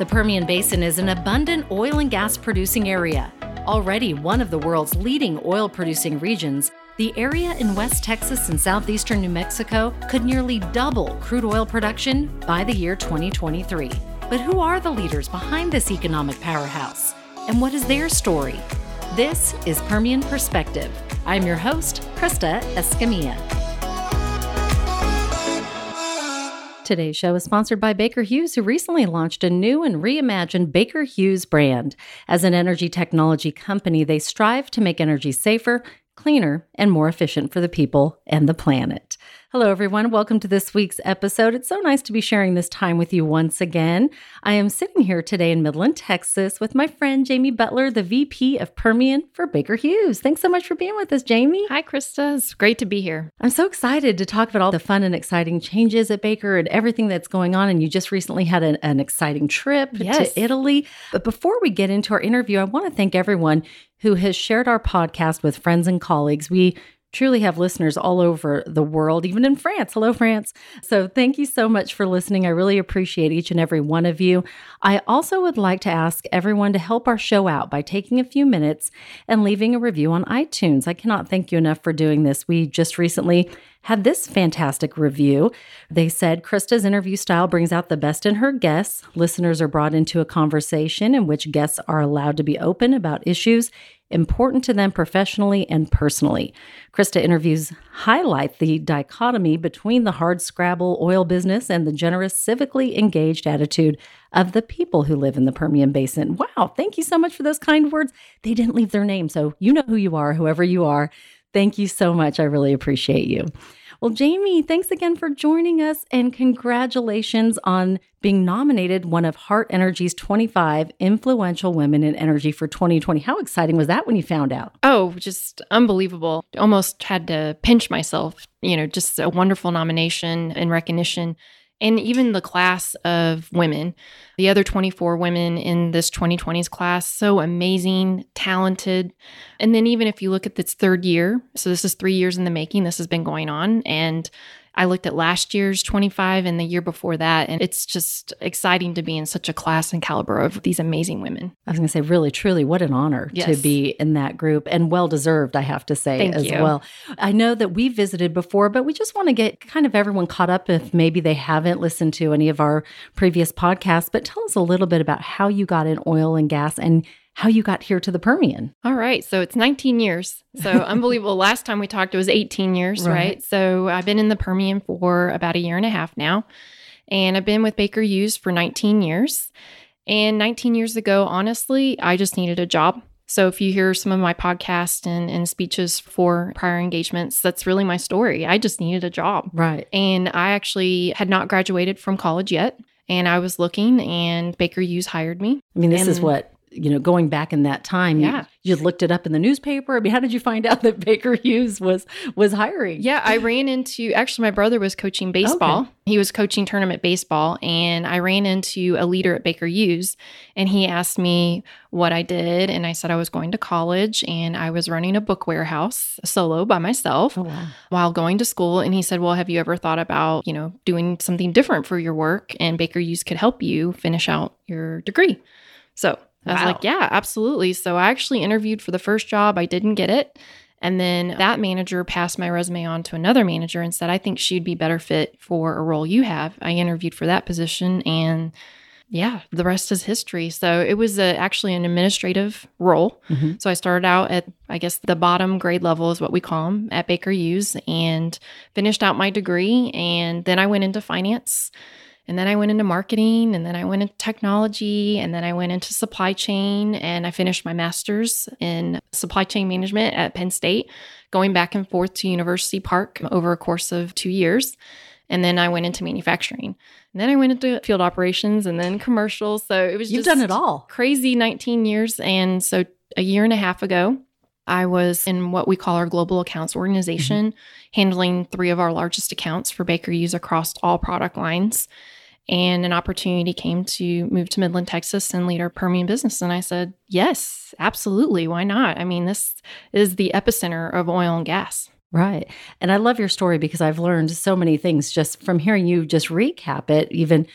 The Permian Basin is an abundant oil and gas producing area. Already one of the world's leading oil producing regions, the area in West Texas and southeastern New Mexico could nearly double crude oil production by the year 2023. But who are the leaders behind this economic powerhouse? And what is their story? This is Permian Perspective. I'm your host, Krista Escamilla. Today's show is sponsored by Baker Hughes, who recently launched a new and reimagined Baker Hughes brand. As an energy technology company, they strive to make energy safer, cleaner, and more efficient for the people and the planet. Hello, everyone. Welcome to this week's episode. It's so nice to be sharing this time with you once again. I am sitting here today in Midland, Texas, with my friend Jamie Butler, the VP of Permian for Baker Hughes. Thanks so much for being with us, Jamie. Hi, Krista. It's great to be here. I'm so excited to talk about all the fun and exciting changes at Baker and everything that's going on. And you just recently had an, an exciting trip yes. to Italy. But before we get into our interview, I want to thank everyone who has shared our podcast with friends and colleagues. We truly have listeners all over the world, even in France. Hello, France. So, thank you so much for listening. I really appreciate each and every one of you. I also would like to ask everyone to help our show out by taking a few minutes and leaving a review on iTunes. I cannot thank you enough for doing this. We just recently had this fantastic review. They said Krista's interview style brings out the best in her guests. Listeners are brought into a conversation in which guests are allowed to be open about issues important to them professionally and personally. Krista interviews highlight the dichotomy between the hard scrabble oil business and the generous, civically engaged attitude of the people who live in the Permian Basin. Wow, thank you so much for those kind words. They didn't leave their name, so you know who you are, whoever you are. Thank you so much. I really appreciate you. Well, Jamie, thanks again for joining us and congratulations on being nominated one of Hart Energy's 25 influential women in energy for 2020. How exciting was that when you found out? Oh, just unbelievable. Almost had to pinch myself. You know, just a wonderful nomination and recognition and even the class of women, the other 24 women in this 2020s class, so amazing, talented. And then even if you look at this third year, so this is three years in the making, this has been going on. And I looked at last year's 25 and the year before that, and it's just exciting to be in such a class and caliber of these amazing women. I was going to say, really, truly, what an honor yes. to be in that group and well deserved, I have to say Thank as you. well. I know that we visited before, but we just want to get kind of everyone caught up if maybe they haven't listened to any of our previous podcasts. But tell us a little bit about how you got in oil and gas and how you got here to the Permian. All right. So it's 19 years. So unbelievable. Last time we talked, it was 18 years, right. right? So I've been in the Permian for about a year and a half now. And I've been with Baker Hughes for 19 years. And 19 years ago, honestly, I just needed a job. So if you hear some of my podcasts and, and speeches for prior engagements, that's really my story. I just needed a job. Right. And I actually had not graduated from college yet. And I was looking, and Baker Hughes hired me. I mean, this and is what you know, going back in that time, yeah. you, you looked it up in the newspaper. I mean, how did you find out that Baker Hughes was was hiring? Yeah, I ran into actually my brother was coaching baseball. Okay. He was coaching tournament baseball, and I ran into a leader at Baker Hughes, and he asked me what I did, and I said I was going to college and I was running a book warehouse solo by myself oh, wow. while going to school. And he said, "Well, have you ever thought about you know doing something different for your work? And Baker Hughes could help you finish out your degree." So I was Wow. like, yeah, absolutely. So I actually interviewed for the first job. I didn't get it. And then that manager passed my resume on to another manager and said, I think she'd be better fit for a role you have. I interviewed for that position and yeah, the rest is history. So it was a, actually an administrative role. Mhm. So I started out at, I guess, the bottom grade level is what we call them at Baker Hughes and finished out my degree. And then I went into finance. And then I went into marketing, and then I went into technology, and then I went into supply chain, and I finished my master's in supply chain management at Penn State, going back and forth to University Park over a course of two years. And then I went into manufacturing. And then I went into field operations and then commercials. So it was You've done it all. crazy 19 years. And so a year and a half ago, I was in what we call our global accounts organization, mm-hmm. handling three of our largest accounts for Baker Hughes across all product lines. And an opportunity came to move to Midland, Texas and lead our Permian business. And I said, yes, absolutely. Why not? I mean, this is the epicenter of oil and gas. Right. And I love your story because I've learned so many things just from hearing you just recap it, even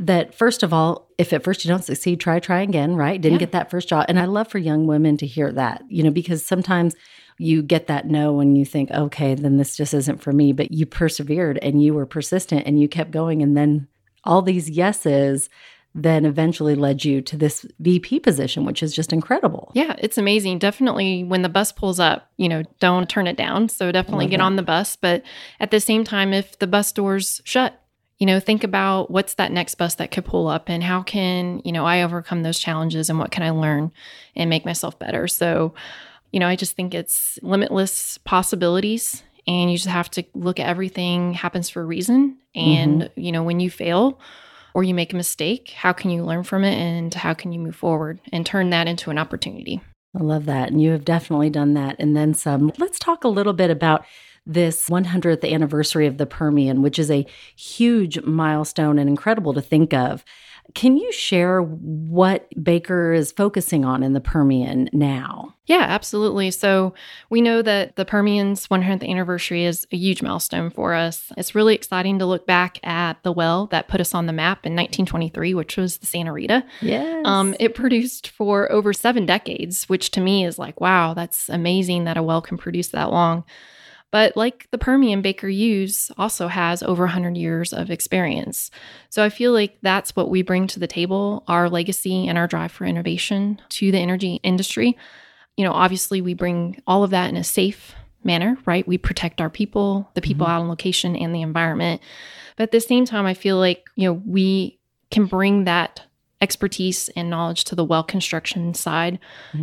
that first of all, if at first you don't succeed, try, try again, right? Didn't Yeah. get that first job. And I love for young women to hear that, you know, because sometimes you get that no and you think, okay, then this just isn't for me. But you persevered and you were persistent and you kept going. And then all these yeses then eventually led you to this VP position, which is just incredible. Yeah, it's amazing. Definitely when the bus pulls up, you know, don't turn it down. So definitely get that. on the bus. But at the same time, if the bus doors shut, you know, think about what's that next bus that could pull up and how can, you know, I overcome those challenges and what can I learn and make myself better. So, you know, I just think it's limitless possibilities and you just have to look at everything happens for a reason. And, mm-hmm. you know, when you fail, or you make a mistake, how can you learn from it and how can you move forward and turn that into an opportunity? I love that. And you have definitely done that and then some. Let's talk a little bit about this 100th anniversary of the Permian, which is a huge milestone and incredible to think of. Can you share what Baker is focusing on in the Permian now? Yeah, absolutely. So we know that the Permian's 100th anniversary is a huge milestone for us. It's really exciting to look back at the well that put us on the map in 1923, which was the Santa Rita. Yes. Um, it produced for over seven decades, which to me is like, wow, that's amazing that a well can produce that long. But like the Permian, Baker Hughes also has over 100 years of experience. So I feel like that's what we bring to the table our legacy and our drive for innovation to the energy industry. You know, obviously, we bring all of that in a safe manner, right? We protect our people, the mm-hmm. people out on location, and the environment. But at the same time, I feel like, you know, we can bring that expertise and knowledge to the well construction side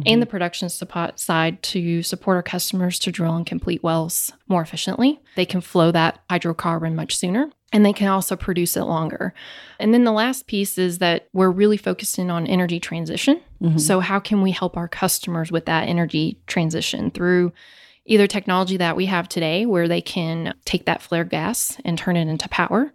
and the production support side to support our customers to drill and complete wells more efficiently. They can flow that hydrocarbon much sooner and they can also produce it longer. And then the last piece is that we're really focusing on energy transition. Mhm. So, how can we help our customers with that energy transition through either technology that we have today where they can take that flare gas and turn it into power?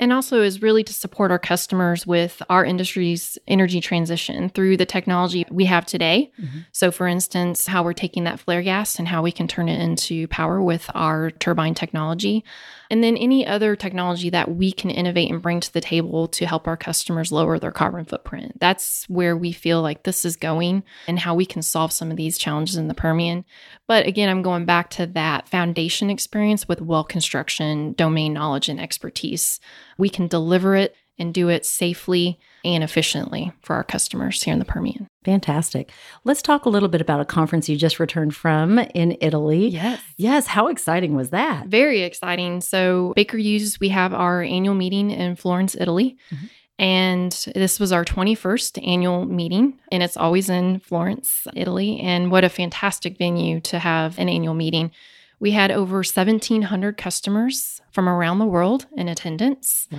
And also is really to support our customers with our industry's energy transition through the technology we have today. Mhm. So, for instance, how we're taking that flare gas and how we can turn it into power with our turbine technology. And then any other technology that we can innovate and bring to the table to help our customers lower their carbon footprint. That's where we feel like this is going and how we can solve some of these challenges in the Permian. But again, I'm going back to that foundation experience with well construction, domain knowledge, and expertise. We can deliver it and do it safely and efficiently for our customers here in the Permian. Fantastic. Let's talk a little bit about a conference you just returned from in Italy. Yes. Yes. How exciting was that? Very exciting. So, Baker Hughes, we have our annual meeting in Florence, Italy. Mhm. And this was our 21st annual meeting, and it's always in Florence, Italy. And what a fantastic venue to have an annual meeting. We had over 1,700 customers from around the world in attendance, Wow.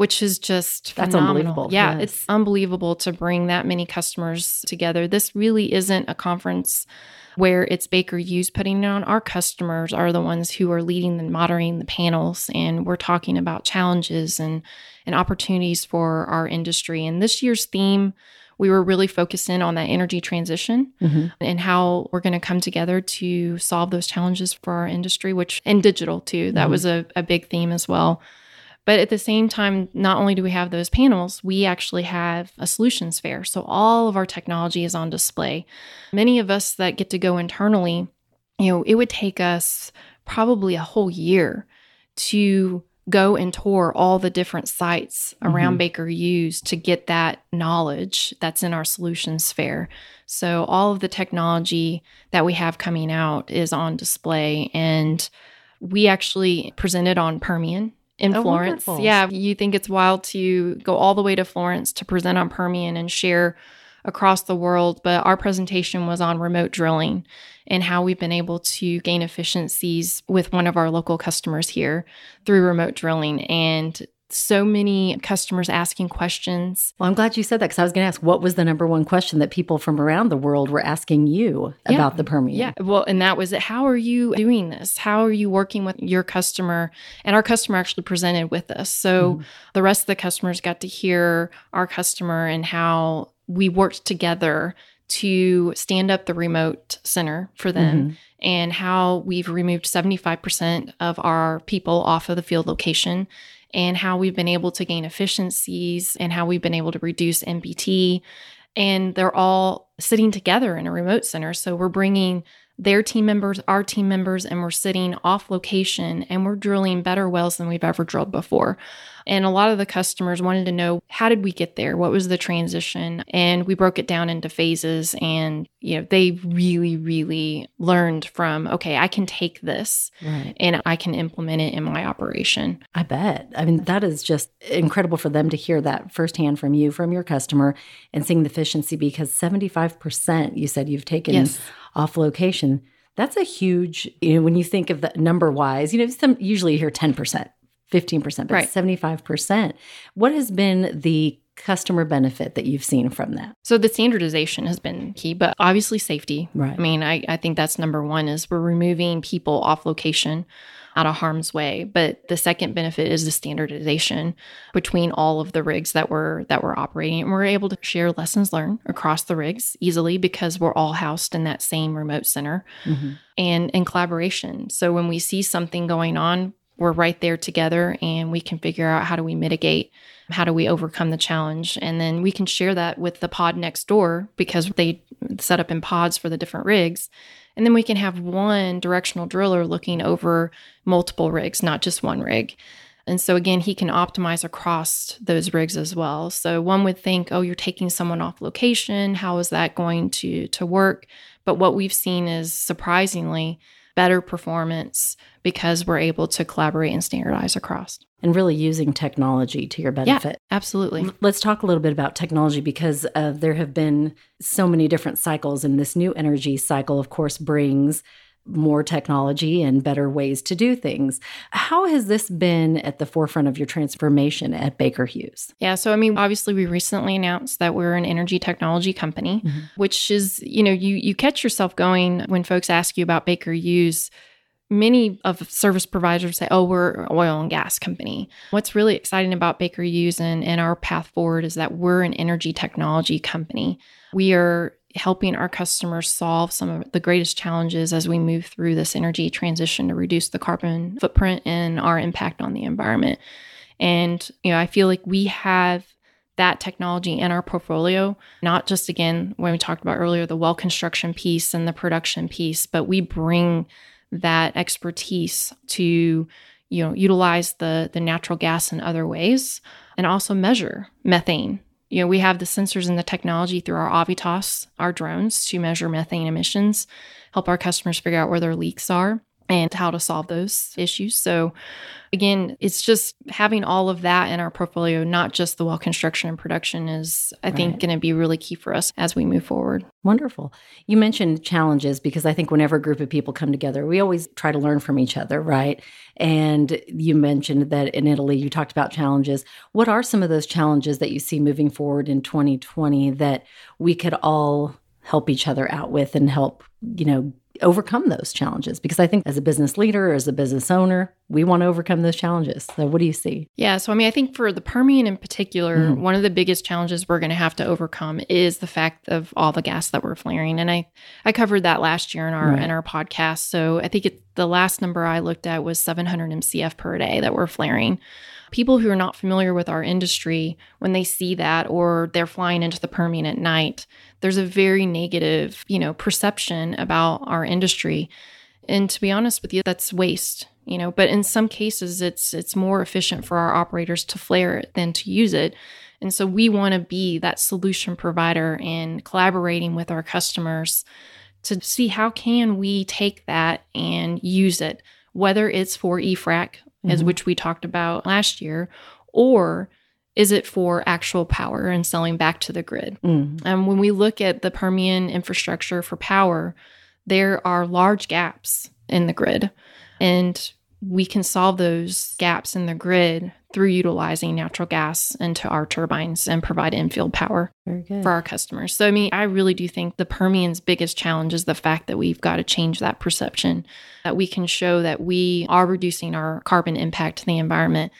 Which is just That's phenomenal. unbelievable. Yeah, Yes. it's unbelievable to bring that many customers together. This really isn't a conference where it's Baker Hughes putting it on. Our customers are the ones who are leading and moderating the panels, and we're talking about challenges and and opportunities for our industry. And this year's theme, we were really focused in on that energy transition Mhm. and how we're going to come together to solve those challenges for our industry, which and digital too. That Mhm. was a, a big theme as well. But at the same time, not only do we have those panels, we actually have a solutions fair. So all of our technology is on display. Many of us that get to go internally, you know, it would take us probably a whole year to go and tour all the different sites around Mhm. Baker Hughes to get that knowledge that's in our solutions fair. So all of the technology that we have coming out is on display and we actually presented on Permian in Oh, Florence. wonderful. Yeah, you think it's wild to go all the way to Florence to present on Permian and share across the world, but our presentation was on remote drilling and how we've been able to gain efficiencies with one of our local customers here through remote drilling and so many customers asking questions. Well, I'm glad you said that because I was going to ask what was the number one question that people from around the world were asking you Yeah. about the Permian? Yeah. Well, and that was it. How are you doing this? How are you working with your customer? And our customer actually presented with us. So Mhm. the rest of the customers got to hear our customer and how we worked together to stand up the remote center for them Mhm. and how we've removed 75% of our people off of the field location and how we've been able to gain efficiencies and how we've been able to reduce NPT. And they're all sitting together in a remote center. So we're bringing their team members, our team members, and we're sitting off location and we're drilling better wells than we've ever drilled before. And a lot of the customers wanted to know how did we get there? What was the transition? And we broke it down into phases and you know, they really really learned from okay, I can take this right. and I can implement it in my operation. I bet. I mean, that is just incredible for them to hear that firsthand from you, from your customer and seeing the efficiency because 75% you said you've taken yes. Off location that's a huge you know when you think of the number wise you know some usually you hear 10% 15%, but right. 75%. What has been the customer benefit that you've seen from that? So the standardization has been key, but obviously safety. Right. I mean, I, I think that's number one is we're removing people off location out of harm's way. But the second benefit is the standardization between all of the rigs that we're that we're operating. And we're able to share lessons learned across the rigs easily because we're all housed in that same remote center mm-hmm. and in collaboration. So when we see something going on, we're right there together and we can figure out how do we mitigate how do we overcome the challenge and then we can share that with the pod next door because they set up in pods for the different rigs and then we can have one directional driller looking over multiple rigs not just one rig. And so again he can optimize across those rigs as well. So one would think oh you're taking someone off location. How is that going to to work? But what we've seen is surprisingly better performance because we're able to collaborate and standardize across. And really using technology to your benefit. Yeah, absolutely. Let's talk a little bit about technology because uh, there have been so many different cycles, and this new energy cycle, of course, brings more technology and better ways to do things. How has this been at the forefront of your transformation at Baker Hughes? Yeah, so I mean, obviously we recently announced that we're an energy technology company, mm-hmm. which is, you know, you you catch yourself going when folks ask you about Baker Hughes many of service providers say, oh, we're an oil and gas company. What's really exciting about Baker Hughes and, and our path forward is that we're an energy technology company. We are helping our customers solve some of the greatest challenges as we move through this energy transition to reduce the carbon footprint and our impact on the environment. And, you know, I feel like we have that technology in our portfolio, not just again, when we talked about earlier, the well construction piece and the production piece, but we bring that expertise to you know utilize the the natural gas in other ways and also measure methane you know, we have the sensors and the technology through our Avitas, our drones, to measure methane emissions, help our customers figure out where their leaks are and how to solve those issues. So, again, it's just having all of that in our portfolio, not just the well construction and production, is I right. think going to be really key for us as we move forward. Wonderful. You mentioned challenges because I think whenever a group of people come together, we always try to learn from each other, right? And you mentioned that in Italy, you talked about challenges. What are some of those challenges that you see moving forward in 2020 that we could all help each other out with and help, you know, overcome those challenges because I think as a business leader, as a business owner, we want to overcome those challenges. So, what do you see? Yeah. So, I mean, I think for the Permian in particular, mm-hmm. one of the biggest challenges we're going to have to overcome is the fact of all the gas that we're flaring. And I, I covered that last year in our right. in our podcast. So, I think it, the last number I looked at was 700 MCF per day that we're flaring people who are not familiar with our industry, when they see that or they're flying into the Permian at night, there's a very negative, you know, perception about our industry. And to be honest with you, that's waste, you know, but in some cases it's it's more efficient for our operators to flare it than to use it. And so we want to be that solution provider and collaborating with our customers to see how can we take that and use it whether it's for EFRAC mm-hmm. as which we talked about last year, or is it for actual power and selling back to the grid? Mm. And when we look at the Permian infrastructure for power, there are large gaps in the grid. And we can solve those gaps in the grid through utilizing natural gas into our turbines and provide infield power for our customers. So, I mean, I really do think the Permian's biggest challenge is the fact that we've got to change that perception, that we can show that we are reducing our carbon impact to the environment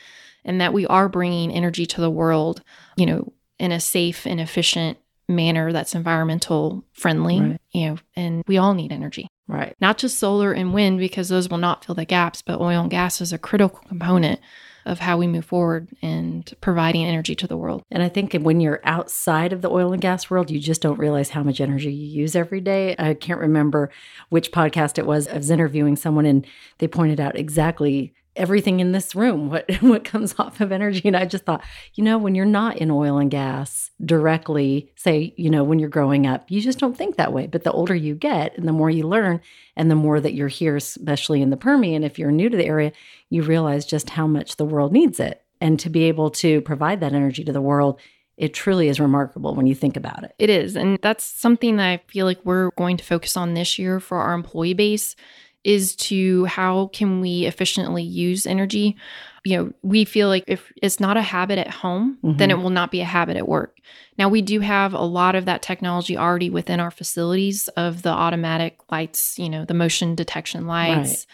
and that we are bringing energy to the world, you know, in a safe and efficient manner that's environmental friendly, right. you know, and we all need energy. Right. Not just solar and wind because those will not fill the gaps, but oil and gas is a critical component of how we move forward and providing energy to the world. And I think when you're outside of the oil and gas world, you just don't realize how much energy you use every day. I can't remember which podcast it was. I was interviewing someone and they pointed out exactly everything in this room what what comes off of energy and i just thought you know when you're not in oil and gas directly say you know when you're growing up you just don't think that way but the older you get and the more you learn and the more that you're here especially in the permian if you're new to the area you realize just how much the world needs it and to be able to provide that energy to the world it truly is remarkable when you think about it. It is. And that's something that I feel like we're going to focus on this year for our employee base is to how can we efficiently use energy you know we feel like if it's not a habit at home mm-hmm. then it will not be a habit at work now we do have a lot of that technology already within our facilities of the automatic lights you know the motion detection lights right.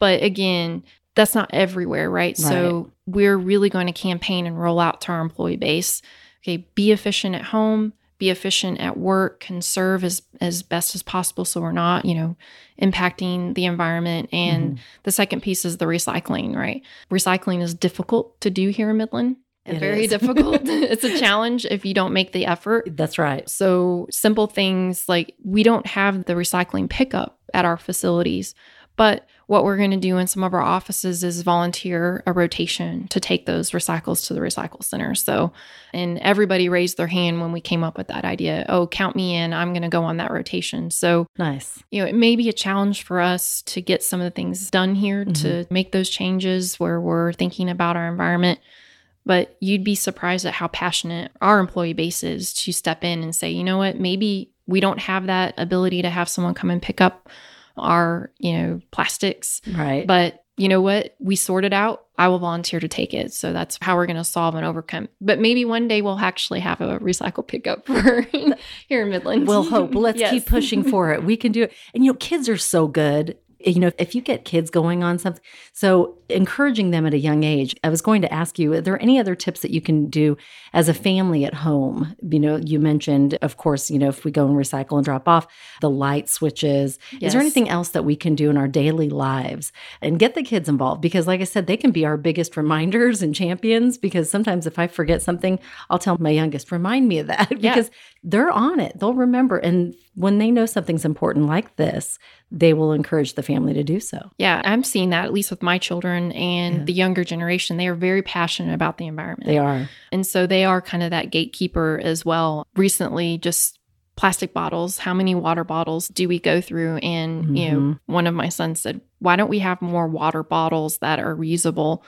but again that's not everywhere right? right so we're really going to campaign and roll out to our employee base okay be efficient at home be efficient at work, conserve as as best as possible so we're not, you know, impacting the environment. And mm-hmm. the second piece is the recycling, right? Recycling is difficult to do here in Midland. It very difficult. it's a challenge if you don't make the effort. That's right. So simple things like we don't have the recycling pickup at our facilities, but what we're going to do in some of our offices is volunteer a rotation to take those recycles to the recycle center. So, and everybody raised their hand when we came up with that idea. Oh, count me in. I'm going to go on that rotation. So, nice. You know, it may be a challenge for us to get some of the things done here mm-hmm. to make those changes where we're thinking about our environment. But you'd be surprised at how passionate our employee base is to step in and say, you know what, maybe we don't have that ability to have someone come and pick up our, you know, plastics. Right. But you know what? We sort it out. I will volunteer to take it. So that's how we're going to solve and overcome. But maybe one day we'll actually have a recycle pickup for here in Midland. We'll hope. Let's yes. keep pushing for it. We can do it. And you know, kids are so good you know, if you get kids going on something, so encouraging them at a young age. I was going to ask you, are there any other tips that you can do as a family at home? You know, you mentioned, of course, you know, if we go and recycle and drop off the light switches, yes. is there anything else that we can do in our daily lives and get the kids involved? Because, like I said, they can be our biggest reminders and champions. Because sometimes if I forget something, I'll tell my youngest, remind me of that because yeah. They're on it. They'll remember. And when they know something's important like this, they will encourage the family to do so. Yeah, I'm seeing that at least with my children and yeah. the younger generation. They are very passionate about the environment. They are. And so they are kind of that gatekeeper as well. Recently, just plastic bottles, how many water bottles do we go through? And, mm-hmm. you know, mm-hmm. one of my sons said, why don't we have more water bottles that are reusable?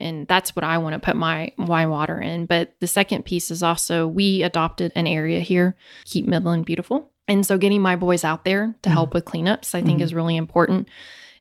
And that's what I want to put my my water in. But the second piece is also we adopted an area here, keep Midland beautiful, and so getting my boys out there to mm-hmm. help with cleanups, I think mm-hmm. is really important.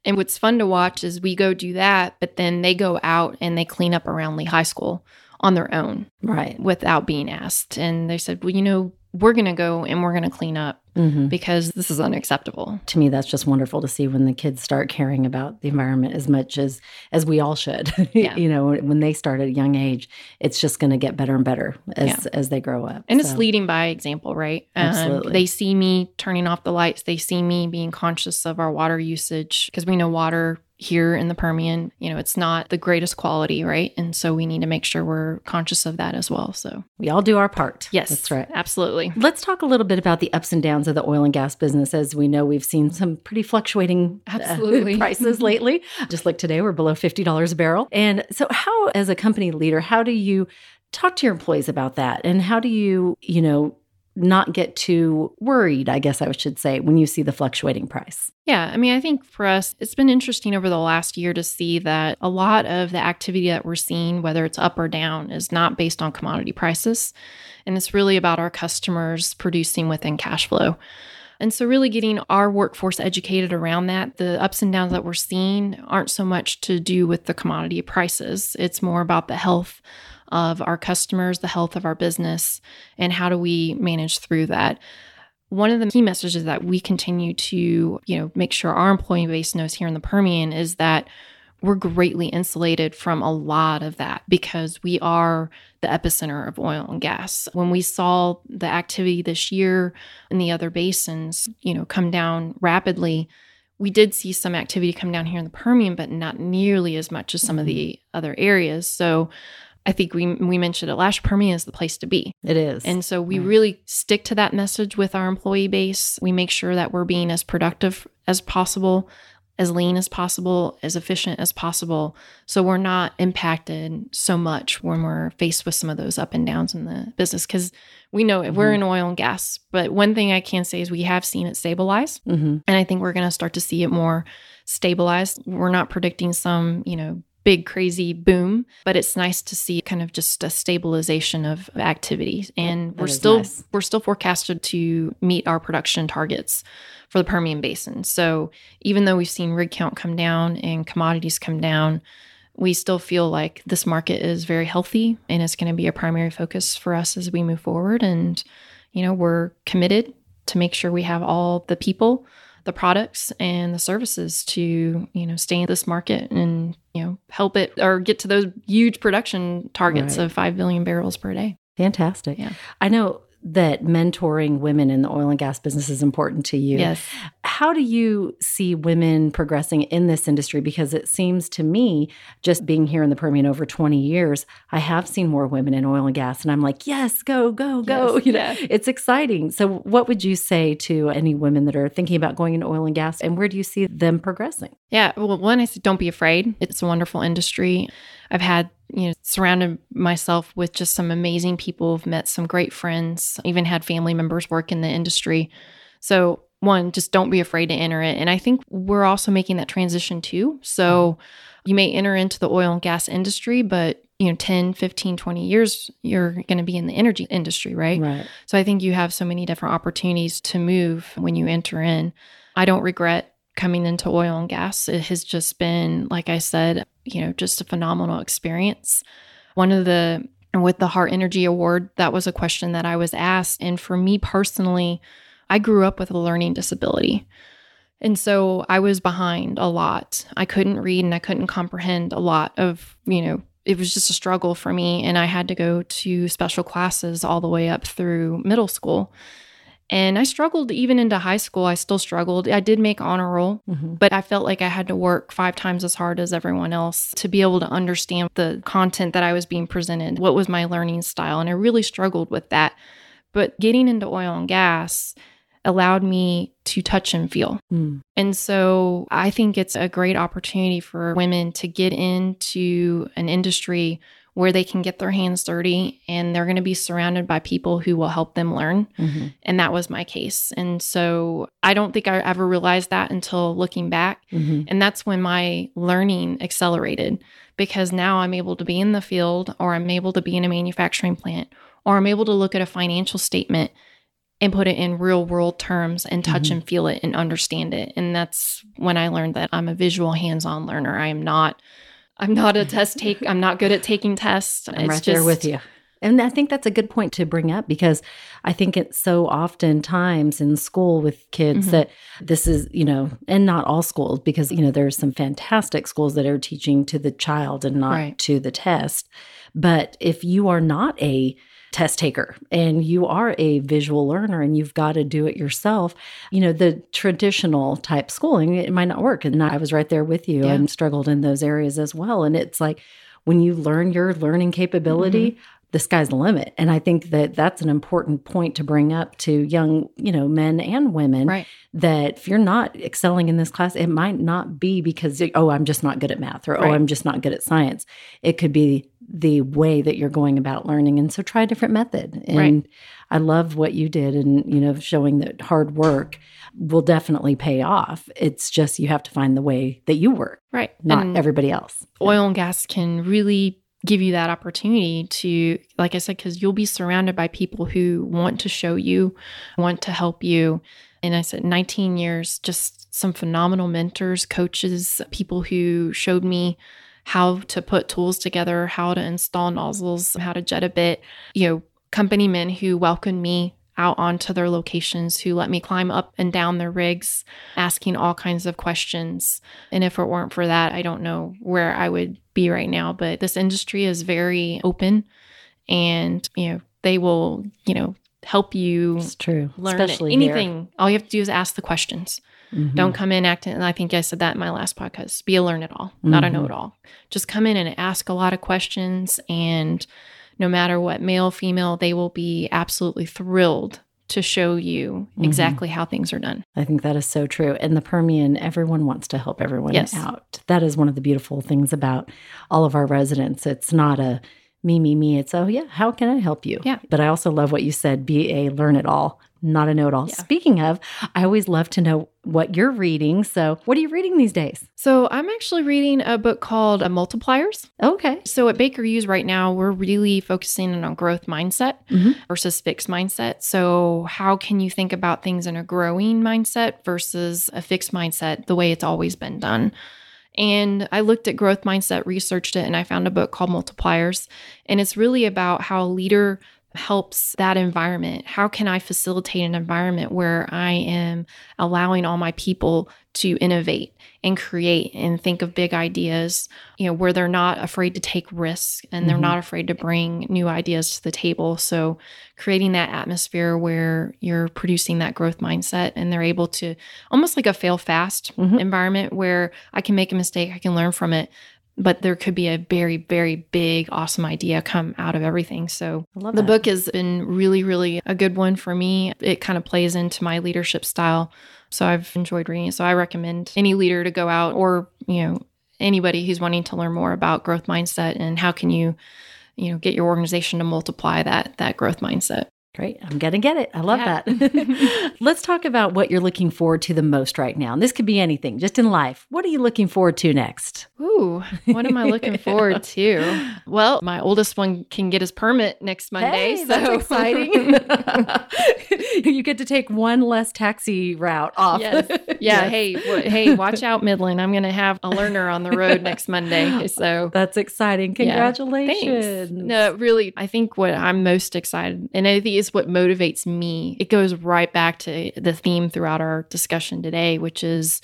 And what's fun to watch is we go do that, but then they go out and they clean up around Lee High School on their own. Right. Without being asked. And they said, well, you know, we're going to go and we're going to clean up mm-hmm. because this is unacceptable. To me, that's just wonderful to see when the kids start caring about the environment as much as as we all should. Yeah. you know, when they start at a young age, it's just going to get better and better as yeah. as they grow up. And so. it's leading by example, right? Um, Absolutely. Um, they see me turning off the lights. They see me being conscious of our water usage because we know water here in the Permian, you know, it's not the greatest quality, right? And so we need to make sure we're conscious of that as well. So we all do our part. Yes. That's right. Absolutely. Let's talk a little bit about the ups and downs of the oil and gas business. As we know, we've seen some pretty fluctuating uh, Absolutely. Uh, prices lately. Just like today, we're below $50 a barrel. And so, how, as a company leader, how do you talk to your employees about that? And how do you, you know, not get too worried, I guess I should say, when you see the fluctuating price. Yeah, I mean, I think for us, it's been interesting over the last year to see that a lot of the activity that we're seeing, whether it's up or down, is not based on commodity prices. And it's really about our customers producing within cash flow. And so, really getting our workforce educated around that, the ups and downs that we're seeing aren't so much to do with the commodity prices, it's more about the health of our customers, the health of our business, and how do we manage through that. One of the key messages that we continue to, you know, make sure our employee base knows here in the Permian is that we're greatly insulated from a lot of that because we are the epicenter of oil and gas. When we saw the activity this year in the other basins, you know, come down rapidly, we did see some activity come down here in the Permian, but not nearly as much as some of mm-hmm. the other areas. So I think we we mentioned it last Permian is the place to be. It is. And so we Right. really stick to that message with our employee base. We make sure that we're being as productive as possible, as lean as possible, as efficient as possible. So we're not impacted so much when we're faced with some of those up and downs in the business. Cause we know it, we're Mhm. in oil and gas. But one thing I can say is we have seen it stabilize. Mhm. And I think we're going to start to see it more stabilized. We're not predicting some, you know, big crazy boom, but it's nice to see kind of just a stabilization of activity. And That we're still nice. we're still forecasted to meet our production targets for the Permian Basin. So even though we've seen rig count come down and commodities come down, we still feel like this market is very healthy and it's going to be a primary focus for us as we move forward. And, you know, we're committed to make sure we have all the people, the products, and the services to, you know, stay in this market and, you know, help it or get to those huge production targets Right. of 5 billion barrels per day. Fantastic. Yeah. I know that mentoring women in the oil and gas business is important to you. Yes. How do you see women progressing in this industry? Because it seems to me, just being here in the Permian over 20 years, I have seen more women in oil and gas. And I'm like, yes, go, go, go. Yes, you know, yeah. it's exciting. So, what would you say to any women that are thinking about going into oil and gas? And where do you see them progressing? Yeah. Well, one is don't be afraid. It's a wonderful industry. I've had, you know, surrounded myself with just some amazing people. I've met some great friends, even had family members work in the industry. So, one, just don't be afraid to enter it. And I think we're also making that transition too. So, you may enter into the oil and gas industry, but you know 10 15 20 years you're going to be in the energy industry right Right. so I think you have so many different opportunities to move when you enter in. I don't regret coming into oil and gas. It has just been, like I said, you know, just a phenomenal experience. One of the, with the Hart Energy Award, that was a question that I was asked. And for me personally, I grew up with a learning disability. And so I was behind a lot. I couldn't read and I couldn't comprehend a lot of, you know, it was just a struggle for me. And I had to go to special classes all the way up through middle school. And I struggled even into high school. I still struggled. I did make honor roll, hmm but I felt like I had to work five times as hard as everyone else to be able to understand the content that I was being presented. What was my learning style? And I really struggled with that. But getting into oil and gas allowed me to touch and feel. Mm. And so I think it's a great opportunity for women to get into an industry where they can get their hands dirty and they're going to be surrounded by people who will help them learn. hmm And that was my case. And so I don't think I ever realized that until looking back. hmm And that's when my learning accelerated because now I'm able to be in the field or I'm able to be in a manufacturing plant or I'm able to look at a financial statement and put it in real world terms and touch Mhm. and feel it and understand it. And that's when I learned that I'm a visual hands-on learner. I am not I'm not a test take I'm not good at taking tests. I'm right there with you. And I think that's a good point to bring up because I think it's so often times in school with kids Mhm. that this is, you know, and not all schools because, you know, there's some fantastic schools that are teaching to the child and not Right. to the test. But if you are not a test taker and you are a visual learner and you've got to do it yourself, you know, the traditional type schooling, it might not work. And I was right there with you Yeah. and struggled in those areas as well. And it's like when you learn your learning capability, Mm-hmm. the sky's the limit. And I think that that's an important point to bring up to young, you know, men and women Right. that if you're not excelling in this class, it might not be because, oh, I'm just not good at math or, oh, I'm just not good at science. It could be the way that you're going about learning. And so try a different method. And Right. I love what you did and, you know, showing that hard work will definitely pay off. It's just you have to find the way that you work, Right. not And everybody else. oil and gas can really give you that opportunity to like i said because you'll be surrounded by people who want to show you want to help you and i said 19 years just some phenomenal mentors coaches people who showed me how to put tools together how to install nozzles how to jet a bit you know company men who welcomed me out onto their locations who let me climb up and down their rigs asking all kinds of questions and if it weren't for that, I don't know where I would be right now. But this industry is very open and, you know, they will, you know, help you It's true. learn Especially anything. All you have to do is ask the questions. Mhm. Don't come in acting. And I think I said that in my last podcast. Be a learn it all, not a Mhm. know it all. Just come in and ask a lot of questions. And no matter what, male, female, they will be absolutely thrilled to show you Mhm. exactly how things are done. I think that is so true. In the Permian, everyone wants to help everyone Yes. out. That is one of the beautiful things about all of our residents. It's not a me, me, me. It's, oh, yeah, how can I help you? Yeah. But I also love what you said be a learn it all, not a know it all. Yeah. Speaking of, I always love to know what you're reading. So, what are you reading these days? So I'm actually reading a book called uh, Multipliers. Okay. So at Baker Hughes right now, we're really focusing on growth mindset Mhm. versus fixed mindset. So how can you think about things in a growing mindset versus a fixed mindset, the way it's always been done? And I looked at growth mindset, researched it, and I found a book called Multipliers. And it's really about how a leader helps that environment. How can I facilitate an environment where I am allowing all my people to innovate and create and think of big ideas, you know, where they're not afraid to take risks and they're Mhm. not afraid to bring new ideas to the table. So, creating that atmosphere where you're producing that growth mindset and they're able to almost like a fail fast Mhm. environment where I can make a mistake, I can learn from it, but there could be a very, very big, awesome idea come out of everything. So, love the that. book has been really, really a good one for me. It kind of plays into my leadership style. So I've enjoyed reading it. So I recommend any leader to go out or, you know, anybody who's wanting to learn more about growth mindset and how can you, you know, get your organization to multiply that that growth mindset. Great. I'm going to get it. I love Yeah. that. Let's talk about what you're looking forward to the most right now. And this could be anything, just in life. What are you looking forward to next? Ooh, what am I looking forward to? Well, my oldest one can get his permit next Monday. Hey, so that's exciting. you get to take one less taxi route off. Yes. Yeah. Yes. Hey, w- hey, watch out, Midland. I'm going to have a learner on the road next Monday. So That's exciting. Congratulations. Thanks. No, really, I think what I'm most excited, and I think is what motivates me. It goes right back to the theme throughout our discussion today, which is,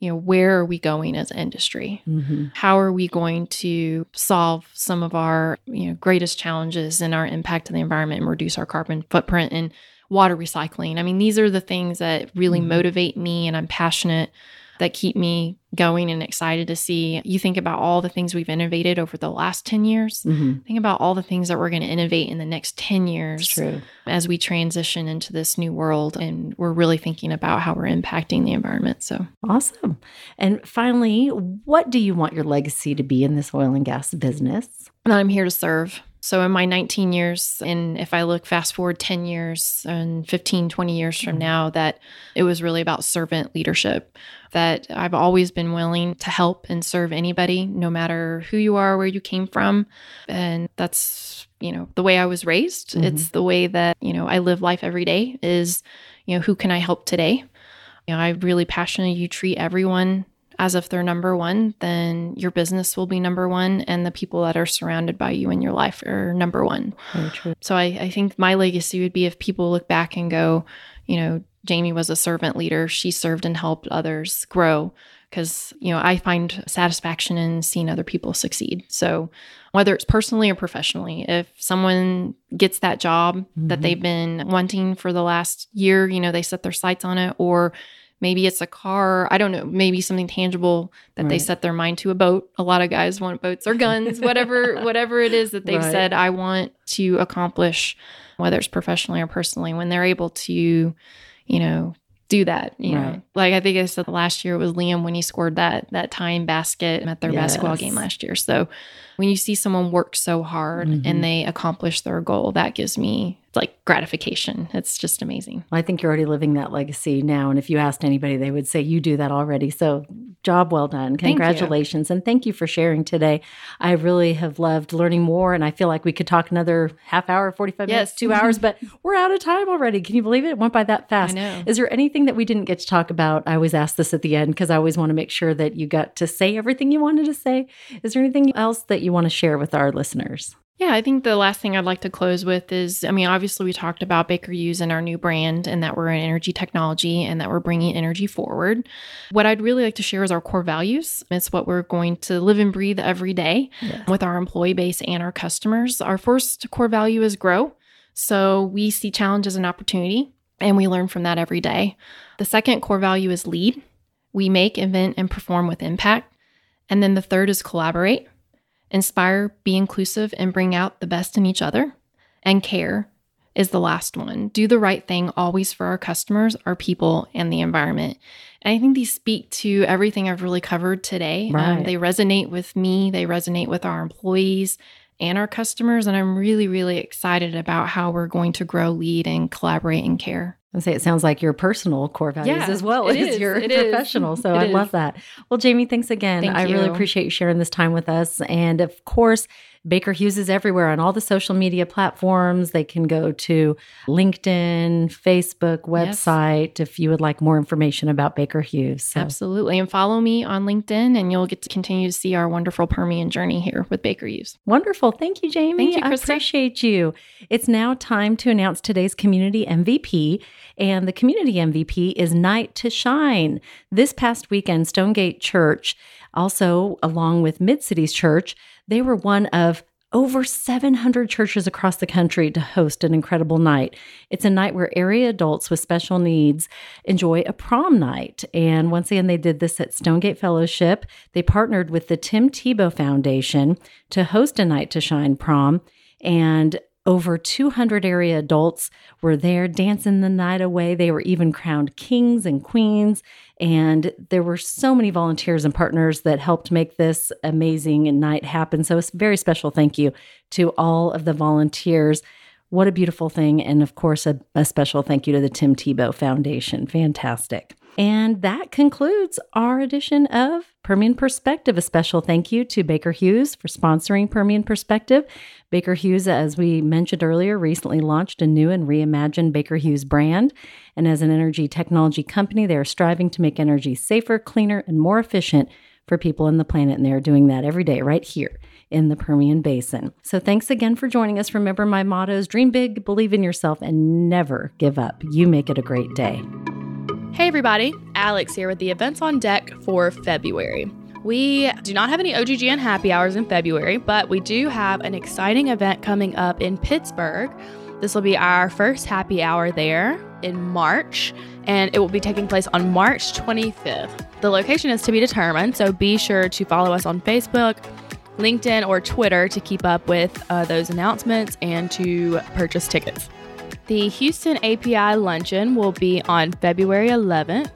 you know, where are we going as an industry? Mhm. How are we going to solve some of our, you know, greatest challenges and our impact on the environment and reduce our carbon footprint and water recycling? I mean, these are the things that really Mhm. motivate me, and I'm passionate that keep me going and excited to see. You think about all the things we've innovated over the last 10 years. Mhm. Think about all the things that we're going to innovate in the next 10 years as we transition into this new world. And we're really thinking about how we're impacting the environment. So, Awesome. And finally, what do you want your legacy to be in this oil and gas business? and I'm here to serve. So, in my 19 years, and if I look fast forward 10 years and 15, 20 years from Mhm. now, that it was really about servant leadership. That I've always been willing to help and serve anybody, no matter who you are, where you came from. And that's, you know, the way I was raised. Mhm. It's the way that, you know, I live life every day is, you know, who can I help today? You know, I'm really passionate. You treat everyone as if they're number one, then your business will be number one, and the people that are surrounded by you in your life are number one. So I, I think my legacy would be if people look back and go, you know, Jamie was a servant leader. She served and helped others grow. Because, you know, I find satisfaction in seeing other people succeed. So, whether it's personally or professionally, if someone gets that job that Mhm. they've been wanting for the last year, you know, they set their sights on it, or maybe it's a car, I don't know, maybe something tangible that they set their mind to a boat. A lot of guys want boats or guns, whatever whatever it is that they've Right. said I want to accomplish whether it's professionally or personally when they're able to, you know, do that, you Right. know. Like I think I said last year it was Liam when he scored that that time basket at their basketball game last year. So when you see someone work so hard Mhm. and they accomplish their goal, that gives me like gratification. It's just amazing. I think you're already living that legacy now. And if you asked anybody, they would say you do that already. So, job well done. Thank. Congratulations. And thank you for sharing today. I really have loved learning more. And I feel like we could talk another half hour, 45 minutes, two hours, but we're out of time already. Can you believe it? It went by that fast. I know. Is there anything that we didn't get to talk about? I always ask this at the end because I always want to make sure that you got to say everything you wanted to say. Is there anything else that you want to share with our listeners? Yeah, I think the last thing I'd like to close with is I mean, obviously, we talked about Baker Hughes and our new brand, and that we're in energy technology and that we're bringing energy forward. What I'd really like to share is our core values. It's what we're going to live and breathe every day Yes. with our employee base and our customers. Our first core value is grow. So we see challenge as an opportunity and we learn from that every day. The second core value is lead. We make, invent, and perform with impact. And then the third is collaborate, inspire, be inclusive, and bring out the best in each other. And care is the last one. Do the right thing always for our customers, our people, and the environment. And I think these speak to everything I've really covered today. Um, Right. Um, they resonate with me, they resonate with our employees and our customers. And I'm really, really excited about how we're going to grow, lead, and collaborate and care. I say it sounds like your personal core values Yeah, as well as is. your It is. professional. So It I is. love that. Well, Jamie, thanks again. Thank I really appreciate you sharing this time with us. And of course, Baker Hughes is everywhere on all the social media platforms. They can go to LinkedIn, Facebook, Yes. website if you would like more information about Baker Hughes. So Absolutely. And follow me on LinkedIn, and you'll get to continue to see our wonderful Permian journey here with Baker Hughes. Wonderful. Thank you, Jamie. Thank you, I appreciate you. It's now time to announce today's community MVP. And the community MVP is Night to Shine. This past weekend, Stonegate Church, also along with Mid Cities Church, they were one of over 700 churches across the country to host an incredible night. It's a night where area adults with special needs enjoy a prom night. And once again, they did this at Stonegate Fellowship. They partnered with the Tim Tebow Foundation to host a Night to Shine prom. And over 200 area adults were there dancing the night away. They were even crowned kings and queens. And there were so many volunteers and partners that helped make this amazing night happen. So, a very special thank you to all of the volunteers. What a beautiful thing. And of course, a, a special thank you to the Tim Tebow Foundation. Fantastic. And that concludes our edition of Permian Perspective. A special thank you to Baker Hughes for sponsoring Permian Perspective. Baker Hughes, as we mentioned earlier, recently launched a new and reimagined Baker Hughes brand. And as an energy technology company, they are striving to make energy safer, cleaner, and more efficient for people on the planet. And they're doing that every day right here in the Permian Basin. So thanks again for joining us. Remember my mottos dream big, believe in yourself, and never give up. You make it a great day. Hey everybody, Alex here with the events on deck for February. We do not have any OGGN happy hours in February, but we do have an exciting event coming up in Pittsburgh. This will be our first happy hour there in March, and it will be taking place on March 25th. The location is to be determined, so be sure to follow us on Facebook, LinkedIn, or Twitter to keep up with uh, those announcements and to purchase tickets. The Houston API Luncheon will be on February 11th.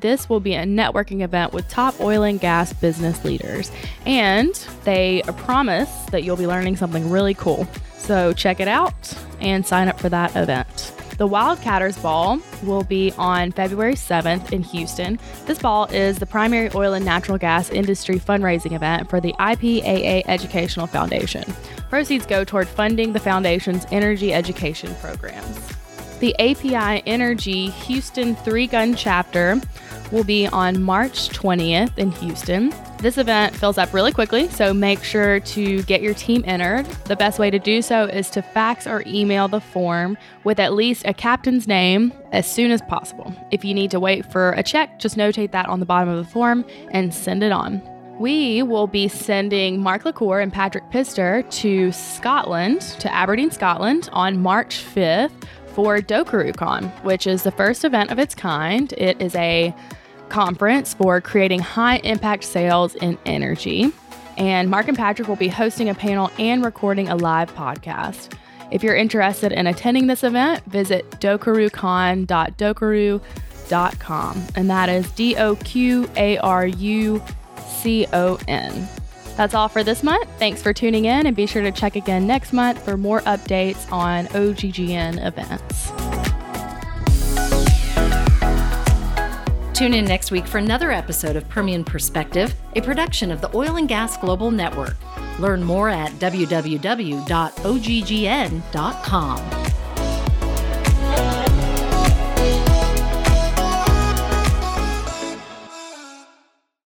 This will be a networking event with top oil and gas business leaders, and they promise that you'll be learning something really cool. So check it out and sign up for that event. The Wildcatters Ball will be on February 7th in Houston. This ball is the primary oil and natural gas industry fundraising event for the IPAA Educational Foundation. Proceeds go toward funding the foundation's energy education programs. The API Energy Houston Three Gun Chapter will be on March 20th in Houston. This event fills up really quickly, so make sure to get your team entered. The best way to do so is to fax or email the form with at least a captain's name as soon as possible. If you need to wait for a check, just notate that on the bottom of the form and send it on. We will be sending Mark LaCour and Patrick Pistor to Scotland, to Aberdeen, Scotland, on March 5th for DoqaruCon, which is the first event of its kind. It is a conference for creating high impact sales in energy. And Mark and Patrick will be hosting a panel and recording a live podcast. If you're interested in attending this event, visit doqarucon.doqaru.com. And that is D O Q A R U C O N. That's all for this month. Thanks for tuning in, and be sure to check again next month for more updates on OGGN events. Tune in next week for another episode of Permian Perspective, a production of the Oil and Gas Global Network. Learn more at www.oggn.com.